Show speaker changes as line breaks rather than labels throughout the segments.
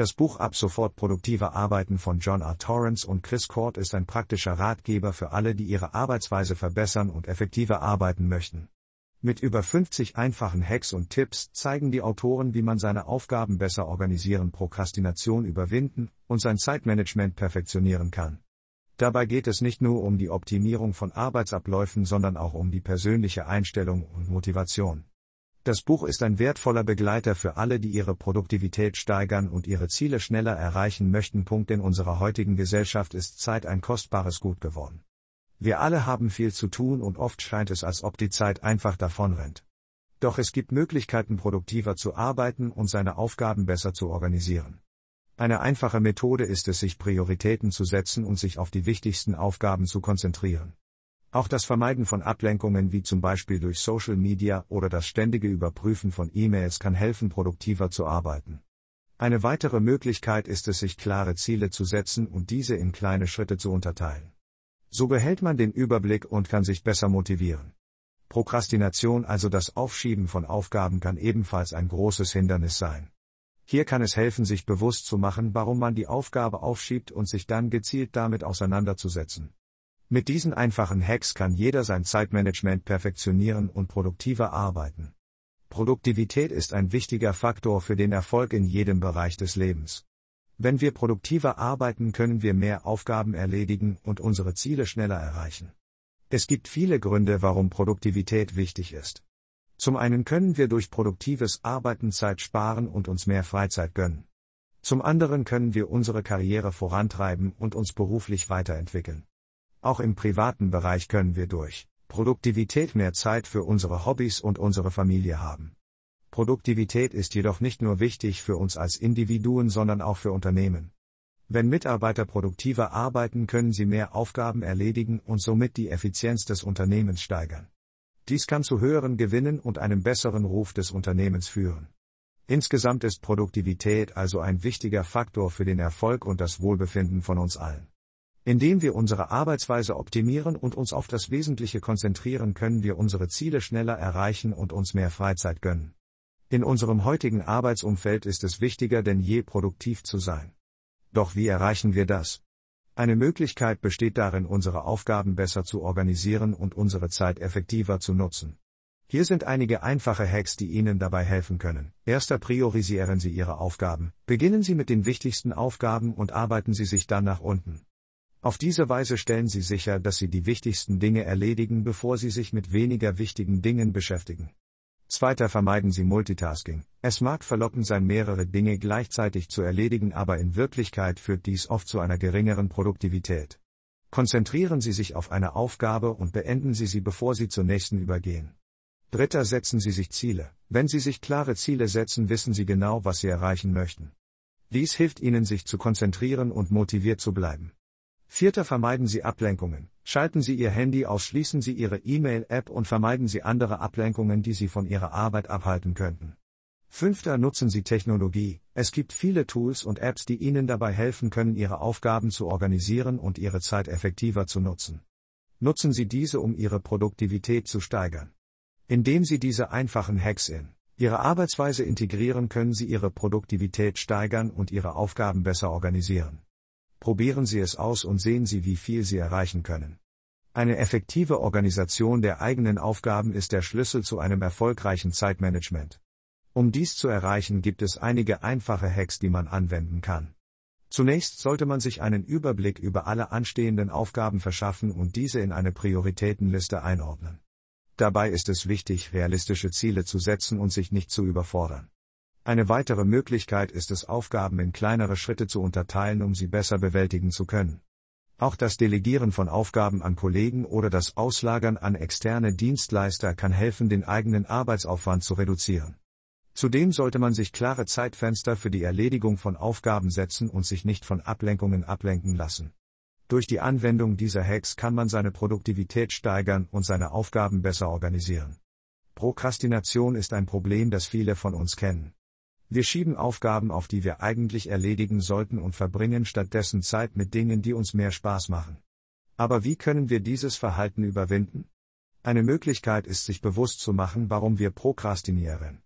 Das Buch Ab sofort produktive Arbeiten von John R. Torrance und Chris Cord ist ein praktischer Ratgeber für alle, die ihre Arbeitsweise verbessern und effektiver arbeiten möchten. Mit über 50 einfachen Hacks und Tipps zeigen die Autoren, wie man seine Aufgaben besser organisieren, Prokrastination überwinden und sein Zeitmanagement perfektionieren kann. Dabei geht es nicht nur um die Optimierung von Arbeitsabläufen, sondern auch um die persönliche Einstellung und Motivation. Das Buch ist ein wertvoller Begleiter für alle, die ihre Produktivität steigern und ihre Ziele schneller erreichen möchten. Punkt in unserer heutigen Gesellschaft ist Zeit ein kostbares Gut geworden. Wir alle haben viel zu tun und oft scheint es, als ob die Zeit einfach davonrennt. Doch es gibt Möglichkeiten, produktiver zu arbeiten und seine Aufgaben besser zu organisieren. Eine einfache Methode ist es, sich Prioritäten zu setzen und sich auf die wichtigsten Aufgaben zu konzentrieren. Auch das Vermeiden von Ablenkungen wie zum Beispiel durch Social Media oder das ständige Überprüfen von E-Mails kann helfen, produktiver zu arbeiten. Eine weitere Möglichkeit ist es, sich klare Ziele zu setzen und diese in kleine Schritte zu unterteilen. So behält man den Überblick und kann sich besser motivieren. Prokrastination, also das Aufschieben von Aufgaben, kann ebenfalls ein großes Hindernis sein. Hier kann es helfen, sich bewusst zu machen, warum man die Aufgabe aufschiebt und sich dann gezielt damit auseinanderzusetzen. Mit diesen einfachen Hacks kann jeder sein Zeitmanagement perfektionieren und produktiver arbeiten. Produktivität ist ein wichtiger Faktor für den Erfolg in jedem Bereich des Lebens. Wenn wir produktiver arbeiten, können wir mehr Aufgaben erledigen und unsere Ziele schneller erreichen. Es gibt viele Gründe, warum Produktivität wichtig ist. Zum einen können wir durch produktives Arbeiten Zeit sparen und uns mehr Freizeit gönnen. Zum anderen können wir unsere Karriere vorantreiben und uns beruflich weiterentwickeln. Auch im privaten Bereich können wir durch Produktivität mehr Zeit für unsere Hobbys und unsere Familie haben. Produktivität ist jedoch nicht nur wichtig für uns als Individuen, sondern auch für Unternehmen. Wenn Mitarbeiter produktiver arbeiten, können sie mehr Aufgaben erledigen und somit die Effizienz des Unternehmens steigern. Dies kann zu höheren Gewinnen und einem besseren Ruf des Unternehmens führen. Insgesamt ist Produktivität also ein wichtiger Faktor für den Erfolg und das Wohlbefinden von uns allen. Indem wir unsere Arbeitsweise optimieren und uns auf das Wesentliche konzentrieren, können wir unsere Ziele schneller erreichen und uns mehr Freizeit gönnen. In unserem heutigen Arbeitsumfeld ist es wichtiger denn je produktiv zu sein. Doch wie erreichen wir das? Eine Möglichkeit besteht darin, unsere Aufgaben besser zu organisieren und unsere Zeit effektiver zu nutzen. Hier sind einige einfache Hacks, die Ihnen dabei helfen können. Erster priorisieren Sie Ihre Aufgaben. Beginnen Sie mit den wichtigsten Aufgaben und arbeiten Sie sich dann nach unten. Auf diese Weise stellen Sie sicher, dass Sie die wichtigsten Dinge erledigen, bevor Sie sich mit weniger wichtigen Dingen beschäftigen. Zweiter vermeiden Sie Multitasking. Es mag verlockend sein, mehrere Dinge gleichzeitig zu erledigen, aber in Wirklichkeit führt dies oft zu einer geringeren Produktivität. Konzentrieren Sie sich auf eine Aufgabe und beenden Sie sie, bevor Sie zur nächsten übergehen. Dritter setzen Sie sich Ziele. Wenn Sie sich klare Ziele setzen, wissen Sie genau, was Sie erreichen möchten. Dies hilft Ihnen, sich zu konzentrieren und motiviert zu bleiben. Vierter vermeiden Sie Ablenkungen. Schalten Sie Ihr Handy aus, schließen Sie Ihre E-Mail-App und vermeiden Sie andere Ablenkungen, die Sie von Ihrer Arbeit abhalten könnten. Fünfter nutzen Sie Technologie. Es gibt viele Tools und Apps, die Ihnen dabei helfen können, Ihre Aufgaben zu organisieren und Ihre Zeit effektiver zu nutzen. Nutzen Sie diese, um Ihre Produktivität zu steigern. Indem Sie diese einfachen Hacks in Ihre Arbeitsweise integrieren, können Sie Ihre Produktivität steigern und Ihre Aufgaben besser organisieren. Probieren Sie es aus und sehen Sie, wie viel Sie erreichen können. Eine effektive Organisation der eigenen Aufgaben ist der Schlüssel zu einem erfolgreichen Zeitmanagement. Um dies zu erreichen, gibt es einige einfache Hacks, die man anwenden kann. Zunächst sollte man sich einen Überblick über alle anstehenden Aufgaben verschaffen und diese in eine Prioritätenliste einordnen. Dabei ist es wichtig, realistische Ziele zu setzen und sich nicht zu überfordern. Eine weitere Möglichkeit ist es, Aufgaben in kleinere Schritte zu unterteilen, um sie besser bewältigen zu können. Auch das Delegieren von Aufgaben an Kollegen oder das Auslagern an externe Dienstleister kann helfen, den eigenen Arbeitsaufwand zu reduzieren. Zudem sollte man sich klare Zeitfenster für die Erledigung von Aufgaben setzen und sich nicht von Ablenkungen ablenken lassen. Durch die Anwendung dieser Hacks kann man seine Produktivität steigern und seine Aufgaben besser organisieren. Prokrastination ist ein Problem, das viele von uns kennen. Wir schieben Aufgaben auf, die wir eigentlich erledigen sollten und verbringen stattdessen Zeit mit Dingen, die uns mehr Spaß machen. Aber wie können wir dieses Verhalten überwinden? Eine Möglichkeit ist, sich bewusst zu machen, warum wir prokrastinieren.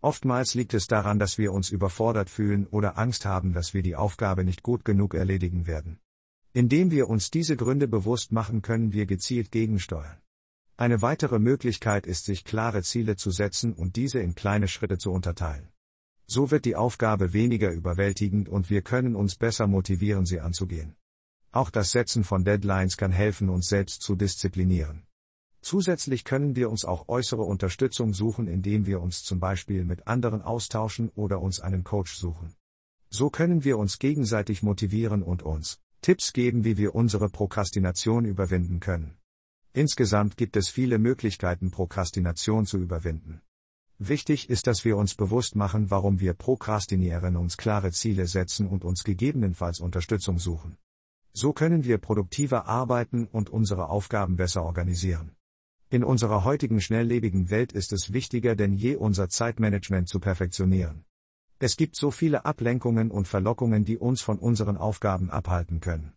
Oftmals liegt es daran, dass wir uns überfordert fühlen oder Angst haben, dass wir die Aufgabe nicht gut genug erledigen werden. Indem wir uns diese Gründe bewusst machen, können wir gezielt gegensteuern. Eine weitere Möglichkeit ist, sich klare Ziele zu setzen und diese in kleine Schritte zu unterteilen. So wird die Aufgabe weniger überwältigend und wir können uns besser motivieren, sie anzugehen. Auch das Setzen von Deadlines kann helfen, uns selbst zu disziplinieren. Zusätzlich können wir uns auch äußere Unterstützung suchen, indem wir uns zum Beispiel mit anderen austauschen oder uns einen Coach suchen. So können wir uns gegenseitig motivieren und uns Tipps geben, wie wir unsere Prokrastination überwinden können. Insgesamt gibt es viele Möglichkeiten, Prokrastination zu überwinden. Wichtig ist, dass wir uns bewusst machen, warum wir prokrastinieren, uns klare Ziele setzen und uns gegebenenfalls Unterstützung suchen. So können wir produktiver arbeiten und unsere Aufgaben besser organisieren. In unserer heutigen schnelllebigen Welt ist es wichtiger denn je, unser Zeitmanagement zu perfektionieren. Es gibt so viele Ablenkungen und Verlockungen, die uns von unseren Aufgaben abhalten können.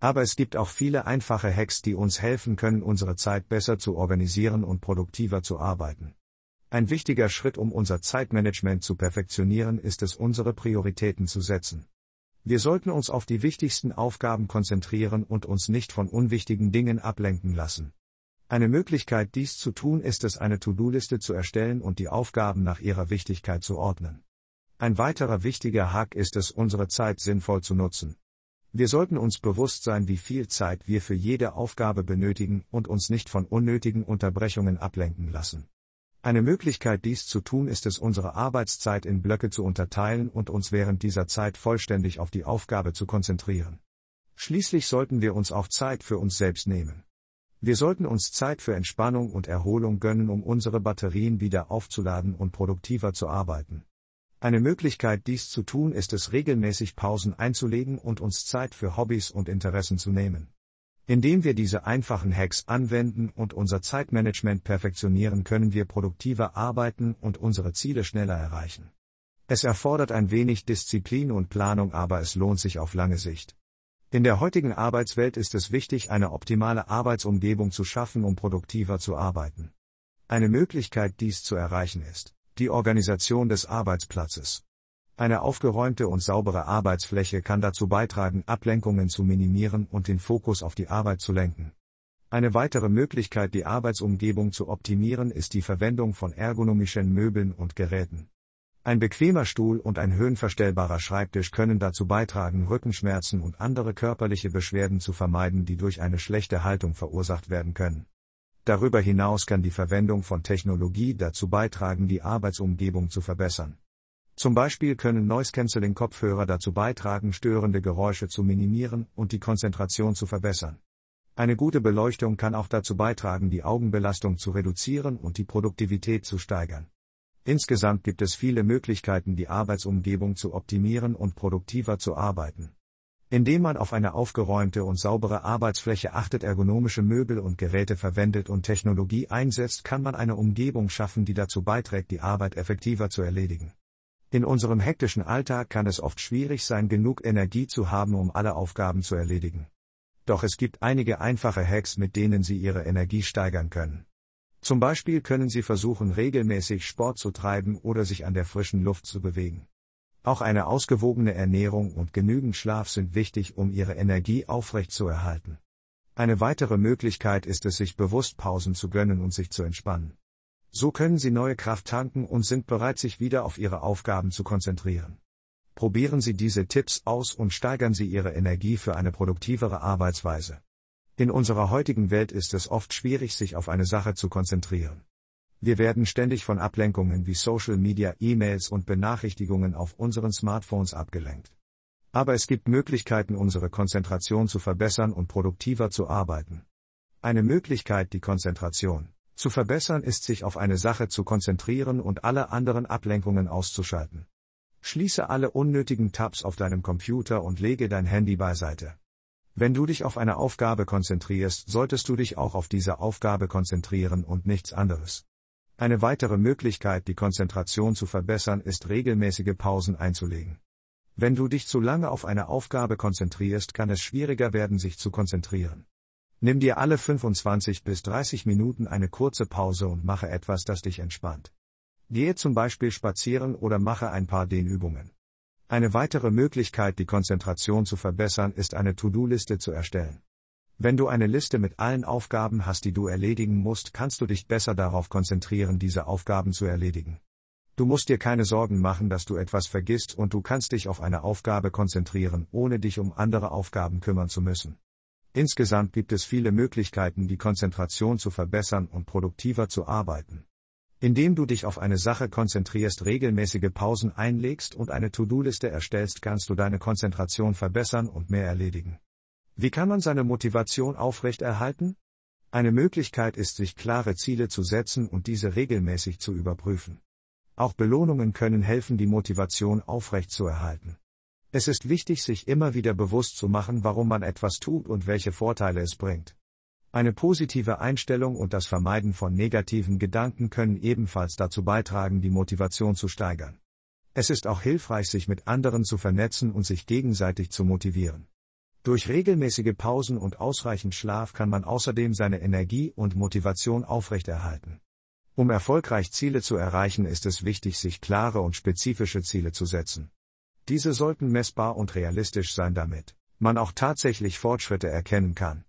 Aber es gibt auch viele einfache Hacks, die uns helfen können, unsere Zeit besser zu organisieren und produktiver zu arbeiten. Ein wichtiger Schritt, um unser Zeitmanagement zu perfektionieren, ist es, unsere Prioritäten zu setzen. Wir sollten uns auf die wichtigsten Aufgaben konzentrieren und uns nicht von unwichtigen Dingen ablenken lassen. Eine Möglichkeit, dies zu tun, ist es, eine To-Do-Liste zu erstellen und die Aufgaben nach ihrer Wichtigkeit zu ordnen. Ein weiterer wichtiger Hack ist es, unsere Zeit sinnvoll zu nutzen. Wir sollten uns bewusst sein, wie viel Zeit wir für jede Aufgabe benötigen und uns nicht von unnötigen Unterbrechungen ablenken lassen. Eine Möglichkeit dies zu tun ist es, unsere Arbeitszeit in Blöcke zu unterteilen und uns während dieser Zeit vollständig auf die Aufgabe zu konzentrieren. Schließlich sollten wir uns auch Zeit für uns selbst nehmen. Wir sollten uns Zeit für Entspannung und Erholung gönnen, um unsere Batterien wieder aufzuladen und produktiver zu arbeiten. Eine Möglichkeit dies zu tun ist es regelmäßig Pausen einzulegen und uns Zeit für Hobbys und Interessen zu nehmen. Indem wir diese einfachen Hacks anwenden und unser Zeitmanagement perfektionieren, können wir produktiver arbeiten und unsere Ziele schneller erreichen. Es erfordert ein wenig Disziplin und Planung, aber es lohnt sich auf lange Sicht. In der heutigen Arbeitswelt ist es wichtig, eine optimale Arbeitsumgebung zu schaffen, um produktiver zu arbeiten. Eine Möglichkeit, dies zu erreichen ist die Organisation des Arbeitsplatzes. Eine aufgeräumte und saubere Arbeitsfläche kann dazu beitragen, Ablenkungen zu minimieren und den Fokus auf die Arbeit zu lenken. Eine weitere Möglichkeit, die Arbeitsumgebung zu optimieren, ist die Verwendung von ergonomischen Möbeln und Geräten. Ein bequemer Stuhl und ein höhenverstellbarer Schreibtisch können dazu beitragen, Rückenschmerzen und andere körperliche Beschwerden zu vermeiden, die durch eine schlechte Haltung verursacht werden können. Darüber hinaus kann die Verwendung von Technologie dazu beitragen, die Arbeitsumgebung zu verbessern. Zum Beispiel können Noise-Canceling-Kopfhörer dazu beitragen, störende Geräusche zu minimieren und die Konzentration zu verbessern. Eine gute Beleuchtung kann auch dazu beitragen, die Augenbelastung zu reduzieren und die Produktivität zu steigern. Insgesamt gibt es viele Möglichkeiten, die Arbeitsumgebung zu optimieren und produktiver zu arbeiten. Indem man auf eine aufgeräumte und saubere Arbeitsfläche achtet, ergonomische Möbel und Geräte verwendet und Technologie einsetzt, kann man eine Umgebung schaffen, die dazu beiträgt, die Arbeit effektiver zu erledigen. In unserem hektischen Alltag kann es oft schwierig sein, genug Energie zu haben, um alle Aufgaben zu erledigen. Doch es gibt einige einfache Hacks, mit denen Sie Ihre Energie steigern können. Zum Beispiel können Sie versuchen, regelmäßig Sport zu treiben oder sich an der frischen Luft zu bewegen. Auch eine ausgewogene Ernährung und genügend Schlaf sind wichtig, um Ihre Energie aufrecht zu erhalten. Eine weitere Möglichkeit ist es, sich bewusst Pausen zu gönnen und sich zu entspannen. So können Sie neue Kraft tanken und sind bereit, sich wieder auf Ihre Aufgaben zu konzentrieren. Probieren Sie diese Tipps aus und steigern Sie Ihre Energie für eine produktivere Arbeitsweise. In unserer heutigen Welt ist es oft schwierig, sich auf eine Sache zu konzentrieren. Wir werden ständig von Ablenkungen wie Social Media, E-Mails und Benachrichtigungen auf unseren Smartphones abgelenkt. Aber es gibt Möglichkeiten, unsere Konzentration zu verbessern und produktiver zu arbeiten. Eine Möglichkeit, die Konzentration zu verbessern, ist sich auf eine Sache zu konzentrieren und alle anderen Ablenkungen auszuschalten. Schließe alle unnötigen Tabs auf deinem Computer und lege dein Handy beiseite. Wenn du dich auf eine Aufgabe konzentrierst, solltest du dich auch auf diese Aufgabe konzentrieren und nichts anderes. Eine weitere Möglichkeit, die Konzentration zu verbessern, ist regelmäßige Pausen einzulegen. Wenn du dich zu lange auf eine Aufgabe konzentrierst, kann es schwieriger werden, sich zu konzentrieren. Nimm dir alle 25 bis 30 Minuten eine kurze Pause und mache etwas, das dich entspannt. Gehe zum Beispiel spazieren oder mache ein paar Dehnübungen. Eine weitere Möglichkeit, die Konzentration zu verbessern, ist eine To-Do-Liste zu erstellen. Wenn du eine Liste mit allen Aufgaben hast, die du erledigen musst, kannst du dich besser darauf konzentrieren, diese Aufgaben zu erledigen. Du musst dir keine Sorgen machen, dass du etwas vergisst und du kannst dich auf eine Aufgabe konzentrieren, ohne dich um andere Aufgaben kümmern zu müssen. Insgesamt gibt es viele Möglichkeiten, die Konzentration zu verbessern und produktiver zu arbeiten. Indem du dich auf eine Sache konzentrierst, regelmäßige Pausen einlegst und eine To-Do-Liste erstellst, kannst du deine Konzentration verbessern und mehr erledigen. Wie kann man seine Motivation aufrechterhalten? Eine Möglichkeit ist, sich klare Ziele zu setzen und diese regelmäßig zu überprüfen. Auch Belohnungen können helfen, die Motivation aufrechtzuerhalten. Es ist wichtig, sich immer wieder bewusst zu machen, warum man etwas tut und welche Vorteile es bringt. Eine positive Einstellung und das Vermeiden von negativen Gedanken können ebenfalls dazu beitragen, die Motivation zu steigern. Es ist auch hilfreich, sich mit anderen zu vernetzen und sich gegenseitig zu motivieren. Durch regelmäßige Pausen und ausreichend Schlaf kann man außerdem seine Energie und Motivation aufrechterhalten. Um erfolgreich Ziele zu erreichen, ist es wichtig, sich klare und spezifische Ziele zu setzen. Diese sollten messbar und realistisch sein, damit man auch tatsächlich Fortschritte erkennen kann.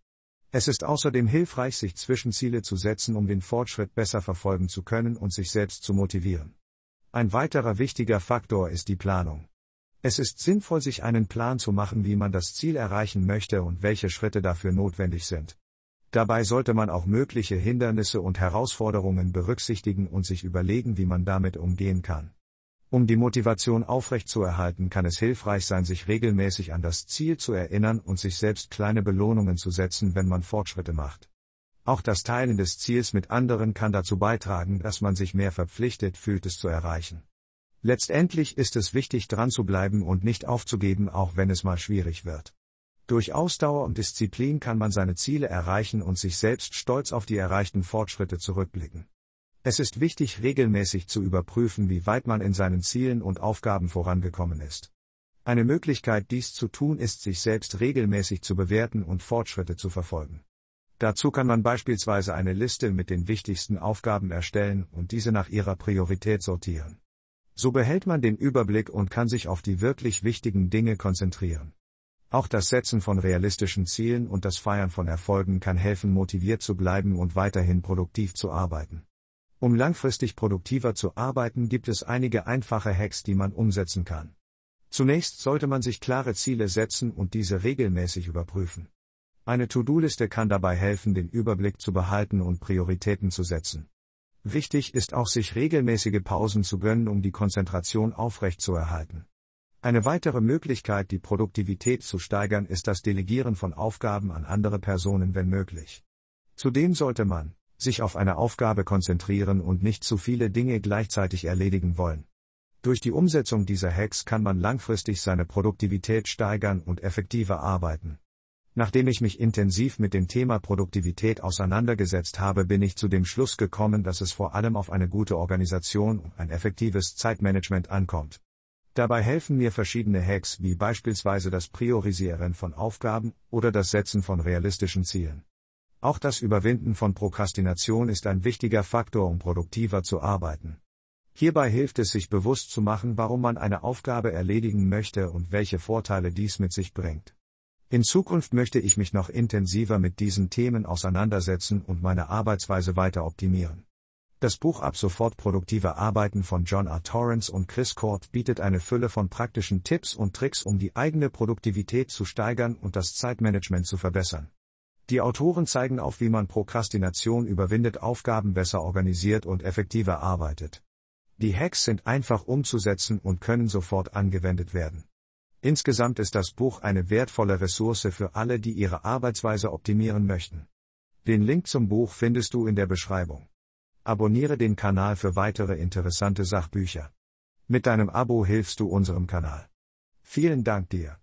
Es ist außerdem hilfreich, sich Zwischenziele zu setzen, um den Fortschritt besser verfolgen zu können und sich selbst zu motivieren. Ein weiterer wichtiger Faktor ist die Planung. Es ist sinnvoll, sich einen Plan zu machen, wie man das Ziel erreichen möchte und welche Schritte dafür notwendig sind. Dabei sollte man auch mögliche Hindernisse und Herausforderungen berücksichtigen und sich überlegen, wie man damit umgehen kann. Um die Motivation aufrechtzuerhalten, kann es hilfreich sein, sich regelmäßig an das Ziel zu erinnern und sich selbst kleine Belohnungen zu setzen, wenn man Fortschritte macht. Auch das Teilen des Ziels mit anderen kann dazu beitragen, dass man sich mehr verpflichtet fühlt, es zu erreichen. Letztendlich ist es wichtig, dran zu bleiben und nicht aufzugeben, auch wenn es mal schwierig wird. Durch Ausdauer und Disziplin kann man seine Ziele erreichen und sich selbst stolz auf die erreichten Fortschritte zurückblicken. Es ist wichtig, regelmäßig zu überprüfen, wie weit man in seinen Zielen und Aufgaben vorangekommen ist. Eine Möglichkeit, dies zu tun, ist, sich selbst regelmäßig zu bewerten und Fortschritte zu verfolgen. Dazu kann man beispielsweise eine Liste mit den wichtigsten Aufgaben erstellen und diese nach ihrer Priorität sortieren. So behält man den Überblick und kann sich auf die wirklich wichtigen Dinge konzentrieren. Auch das Setzen von realistischen Zielen und das Feiern von Erfolgen kann helfen, motiviert zu bleiben und weiterhin produktiv zu arbeiten. Um langfristig produktiver zu arbeiten, gibt es einige einfache Hacks, die man umsetzen kann. Zunächst sollte man sich klare Ziele setzen und diese regelmäßig überprüfen. Eine To-Do-Liste kann dabei helfen, den Überblick zu behalten und Prioritäten zu setzen. Wichtig ist auch, sich regelmäßige Pausen zu gönnen, um die Konzentration aufrechtzuerhalten. Eine weitere Möglichkeit, die Produktivität zu steigern, ist das Delegieren von Aufgaben an andere Personen, wenn möglich. Zudem sollte man, sich auf eine Aufgabe konzentrieren und nicht zu viele Dinge gleichzeitig erledigen wollen. Durch die Umsetzung dieser Hacks kann man langfristig seine Produktivität steigern und effektiver arbeiten. Nachdem ich mich intensiv mit dem Thema Produktivität auseinandergesetzt habe, bin ich zu dem Schluss gekommen, dass es vor allem auf eine gute Organisation und ein effektives Zeitmanagement ankommt. Dabei helfen mir verschiedene Hacks wie beispielsweise das Priorisieren von Aufgaben oder das Setzen von realistischen Zielen. Auch das Überwinden von Prokrastination ist ein wichtiger Faktor, um produktiver zu arbeiten. Hierbei hilft es sich bewusst zu machen, warum man eine Aufgabe erledigen möchte und welche Vorteile dies mit sich bringt. In Zukunft möchte ich mich noch intensiver mit diesen Themen auseinandersetzen und meine Arbeitsweise weiter optimieren. Das Buch Ab sofort produktive Arbeiten von John R. Torrance und Chris Cord bietet eine Fülle von praktischen Tipps und Tricks, um die eigene Produktivität zu steigern und das Zeitmanagement zu verbessern. Die Autoren zeigen auf, wie man Prokrastination überwindet, Aufgaben besser organisiert und effektiver arbeitet. Die Hacks sind einfach umzusetzen und können sofort angewendet werden. Insgesamt ist das Buch eine wertvolle Ressource für alle, die ihre Arbeitsweise optimieren möchten. Den Link zum Buch findest du in der Beschreibung. Abonniere den Kanal für weitere interessante Sachbücher. Mit deinem Abo hilfst du unserem Kanal. Vielen Dank dir.